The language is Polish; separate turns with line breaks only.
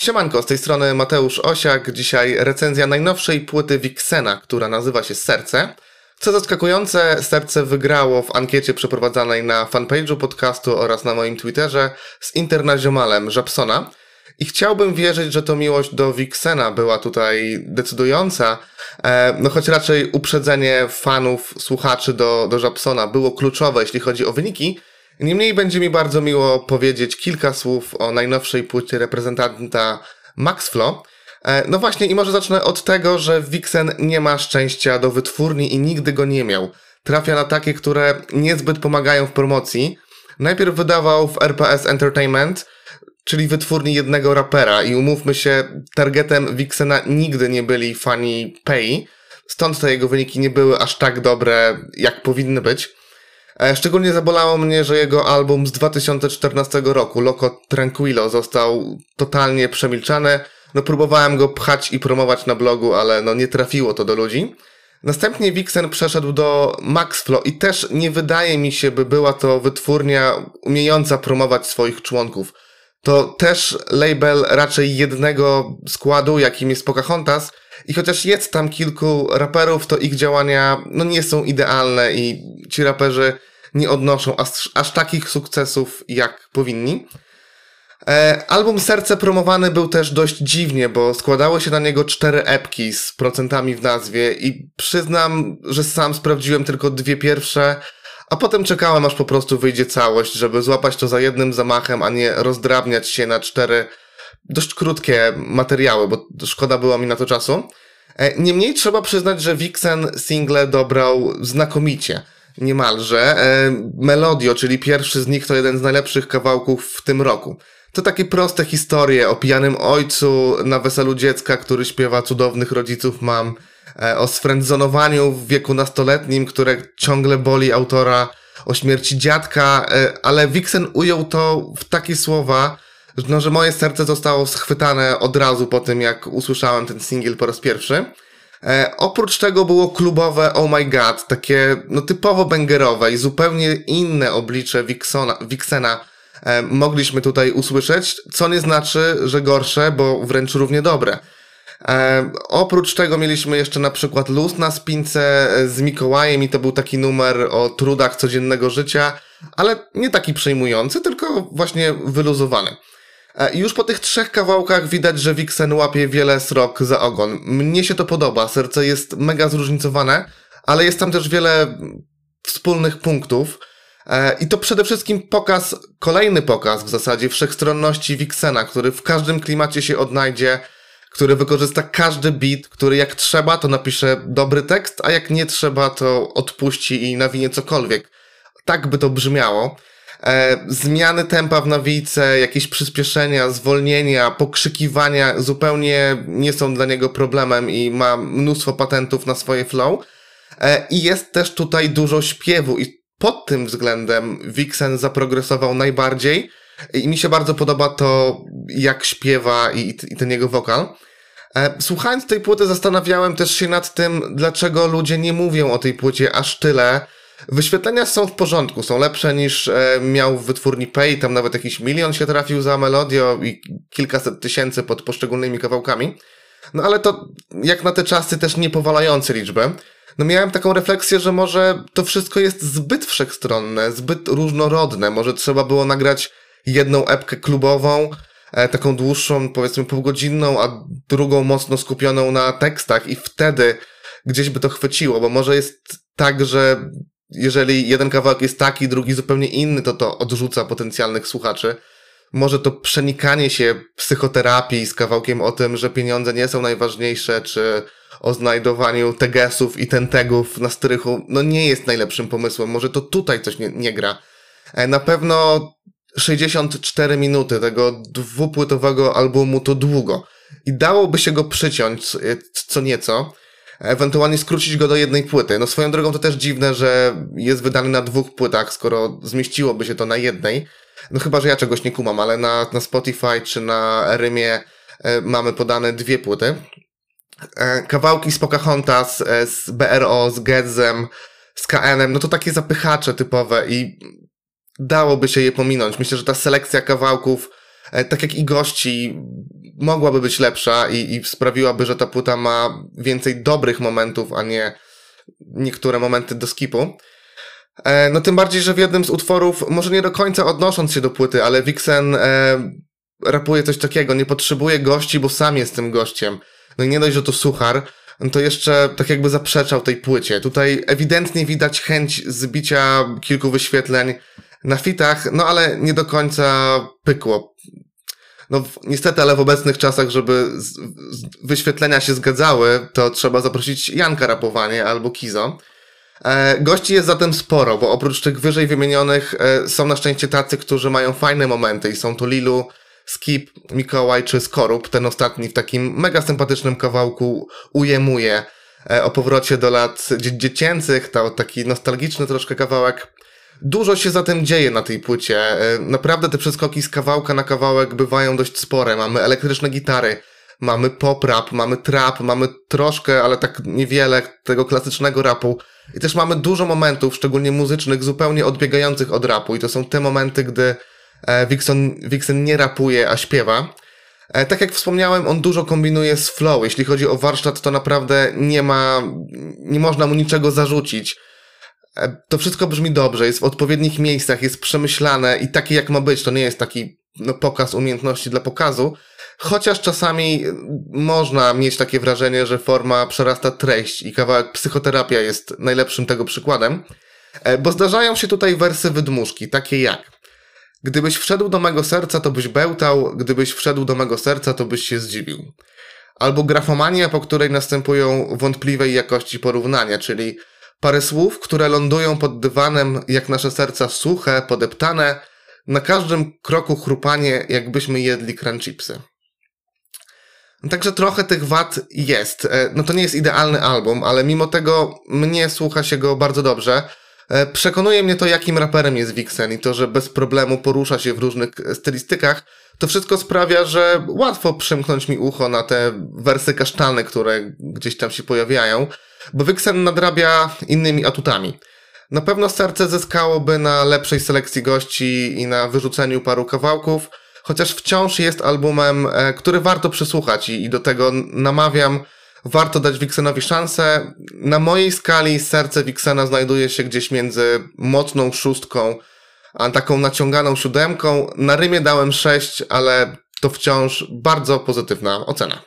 Siemanko, z tej strony Mateusz Osiak. Dzisiaj recenzja najnowszej płyty Wixena, która nazywa się Serce. Co zaskakujące, Serce wygrało w ankiecie przeprowadzanej na fanpage'u podcastu oraz na moim Twitterze z internaziomalem Żabsona. I chciałbym wierzyć, że to miłość do Wixena była tutaj decydująca, e, no choć raczej uprzedzenie fanów, słuchaczy do, do Żabsona było kluczowe, jeśli chodzi o wyniki, Niemniej będzie mi bardzo miło powiedzieć kilka słów o najnowszej płycie reprezentanta Maxflo. E, no właśnie, i może zacznę od tego, że Vixen nie ma szczęścia do wytwórni i nigdy go nie miał. Trafia na takie, które niezbyt pomagają w promocji. Najpierw wydawał w RPS Entertainment, czyli wytwórni jednego rapera i umówmy się, targetem Vixena nigdy nie byli fani Pay, stąd te jego wyniki nie były aż tak dobre, jak powinny być. E, szczególnie zabolało mnie, że jego album z 2014 roku, Loco Tranquilo, został totalnie przemilczany. No próbowałem go pchać i promować na blogu, ale no nie trafiło to do ludzi. Następnie Vixen przeszedł do Maxflow i też nie wydaje mi się, by była to wytwórnia umiejąca promować swoich członków. To też label raczej jednego składu, jakim jest Pocahontas i chociaż jest tam kilku raperów, to ich działania no nie są idealne i ci raperzy nie odnoszą aż, aż takich sukcesów, jak powinni. E, album Serce promowany był też dość dziwnie, bo składało się na niego cztery epki z procentami w nazwie i przyznam, że sam sprawdziłem tylko dwie pierwsze, a potem czekałem aż po prostu wyjdzie całość, żeby złapać to za jednym zamachem, a nie rozdrabniać się na cztery dość krótkie materiały, bo szkoda było mi na to czasu. E, niemniej trzeba przyznać, że Vixen single dobrał znakomicie niemalże. E, Melodio, czyli pierwszy z nich, to jeden z najlepszych kawałków w tym roku. To takie proste historie o pijanym ojcu na weselu dziecka, który śpiewa cudownych rodziców mam, e, o sfrędzonowaniu w wieku nastoletnim, które ciągle boli autora, o śmierci dziadka, ale Vixen ujął to w takie słowa, no, że moje serce zostało schwytane od razu po tym, jak usłyszałem ten singiel po raz pierwszy. E, oprócz tego było klubowe Oh My God, takie no, typowo bangerowe i zupełnie inne oblicze Vixona, Vixena e, mogliśmy tutaj usłyszeć, co nie znaczy, że gorsze, bo wręcz równie dobre. E, oprócz tego mieliśmy jeszcze na przykład Luz na spince e, z Mikołajem i to był taki numer o trudach codziennego życia, ale nie taki przejmujący, tylko właśnie wyluzowany. E, już po tych trzech kawałkach widać, że Vixen łapie wiele srok za ogon. Mnie się to podoba, serce jest mega zróżnicowane, ale jest tam też wiele wspólnych punktów. E, I to przede wszystkim pokaz, kolejny pokaz w zasadzie wszechstronności Vixena, który w każdym klimacie się odnajdzie, który wykorzysta każdy beat, który jak trzeba to napisze dobry tekst, a jak nie trzeba to odpuści i nawinie cokolwiek. Tak by to brzmiało. E, zmiany tempa w nawijce, jakieś przyspieszenia, zwolnienia, pokrzykiwania zupełnie nie są dla niego problemem i ma mnóstwo patentów na swoje flow. E, I jest też tutaj dużo śpiewu i pod tym względem Vixen zaprogresował najbardziej i mi się bardzo podoba to, jak śpiewa i, i ten jego wokal. E, słuchając tej płyty zastanawiałem też się nad tym, dlaczego ludzie nie mówią o tej płycie aż tyle, Wyświetlenia są w porządku, są lepsze niż e, miał w wytwórni Pay, tam nawet jakiś milion się trafił za Melodio i kilkaset tysięcy pod poszczególnymi kawałkami. No ale to jak na te czasy też nie powalające liczby. No miałem taką refleksję, że może to wszystko jest zbyt wszechstronne, zbyt różnorodne. Może trzeba było nagrać jedną epkę klubową, e, taką dłuższą, powiedzmy półgodzinną, a drugą mocno skupioną na tekstach i wtedy gdzieś by to chwyciło, bo może jest tak, że jeżeli jeden kawałek jest taki, drugi zupełnie inny, to to odrzuca potencjalnych słuchaczy. Może to przenikanie się psychoterapii z kawałkiem o tym, że pieniądze nie są najważniejsze, czy o znajdowaniu tegesów i tentegów na strychu, no nie jest najlepszym pomysłem. Może to tutaj coś nie, nie gra. E, na pewno 64 minuty tego dwupłytowego albumu to długo. I dałoby się go przyciąć e, co nieco ewentualnie skrócić go do jednej płyty. No swoją drogą to też dziwne, że jest wydany na dwóch płytach, skoro zmieściłoby się to na jednej. No chyba, że ja czegoś nie kumam, ale na, na Spotify czy na Rymie e, mamy podane dwie płyty. E, kawałki z Pocahontas, e, z BRO, z Gedzem, z KN-em, no to takie zapychacze typowe i dałoby się je pominąć. Myślę, że ta selekcja kawałków tak jak i gości, mogłaby być lepsza i, i sprawiłaby, że ta płyta ma więcej dobrych momentów, a nie niektóre momenty do skipu. E, no tym bardziej, że w jednym z utworów, może nie do końca odnosząc się do płyty, ale Vixen e, rapuje coś takiego, nie potrzebuje gości, bo sam jest tym gościem. No i nie dość, że to suchar, to jeszcze tak jakby zaprzeczał tej płycie. Tutaj ewidentnie widać chęć zbicia kilku wyświetleń na fitach, no ale nie do końca pykło. No niestety, ale w obecnych czasach, żeby z, z wyświetlenia się zgadzały, to trzeba zaprosić Janka Rapowanie albo Kizo. E, gości jest zatem sporo, bo oprócz tych wyżej wymienionych e, są na szczęście tacy, którzy mają fajne momenty i są to Lilu, Skip, Mikołaj czy Skorup. Ten ostatni w takim mega sympatycznym kawałku ujemuje e, o powrocie do lat dzie dziecięcych, to taki nostalgiczny troszkę kawałek. Dużo się zatem dzieje na tej płycie. Naprawdę te przeskoki z kawałka na kawałek bywają dość spore. Mamy elektryczne gitary, mamy pop rap, mamy trap, mamy troszkę, ale tak niewiele tego klasycznego rapu. I też mamy dużo momentów, szczególnie muzycznych, zupełnie odbiegających od rapu. I to są te momenty, gdy e, Vixen, Vixen nie rapuje, a śpiewa. E, tak jak wspomniałem, on dużo kombinuje z flow. Jeśli chodzi o warsztat, to naprawdę nie ma, nie można mu niczego zarzucić. E, to wszystko brzmi dobrze, jest w odpowiednich miejscach, jest przemyślane i taki jak ma być. To nie jest taki no, pokaz umiejętności dla pokazu, Chociaż czasami można mieć takie wrażenie, że forma przerasta treść i kawałek psychoterapia jest najlepszym tego przykładem, e, bo zdarzają się tutaj wersy wydmuszki, takie jak Gdybyś wszedł do mego serca, to byś bełtał, gdybyś wszedł do mego serca, to byś się zdziwił. Albo grafomania, po której następują wątpliwej jakości porównania, czyli parę słów, które lądują pod dywanem, jak nasze serca suche, podeptane, na każdym kroku chrupanie, jakbyśmy jedli crunchipsy. Także trochę tych wad jest. E, no to nie jest idealny album, ale mimo tego mnie słucha się go bardzo dobrze. E, przekonuje mnie to, jakim raperem jest Vixen i to, że bez problemu porusza się w różnych stylistykach. To wszystko sprawia, że łatwo przymknąć mi ucho na te wersy kasztany, które gdzieś tam się pojawiają, bo Vixen nadrabia innymi atutami. Na pewno serce zyskałoby na lepszej selekcji gości i na wyrzuceniu paru kawałków, chociaż wciąż jest albumem, e, który warto przysłuchać i, do tego namawiam. Warto dać Vixenowi szansę. Na mojej skali serce Vixena znajduje się gdzieś między mocną szóstką, a taką naciąganą siódemką. Na Rymie dałem sześć, ale to wciąż bardzo pozytywna ocena.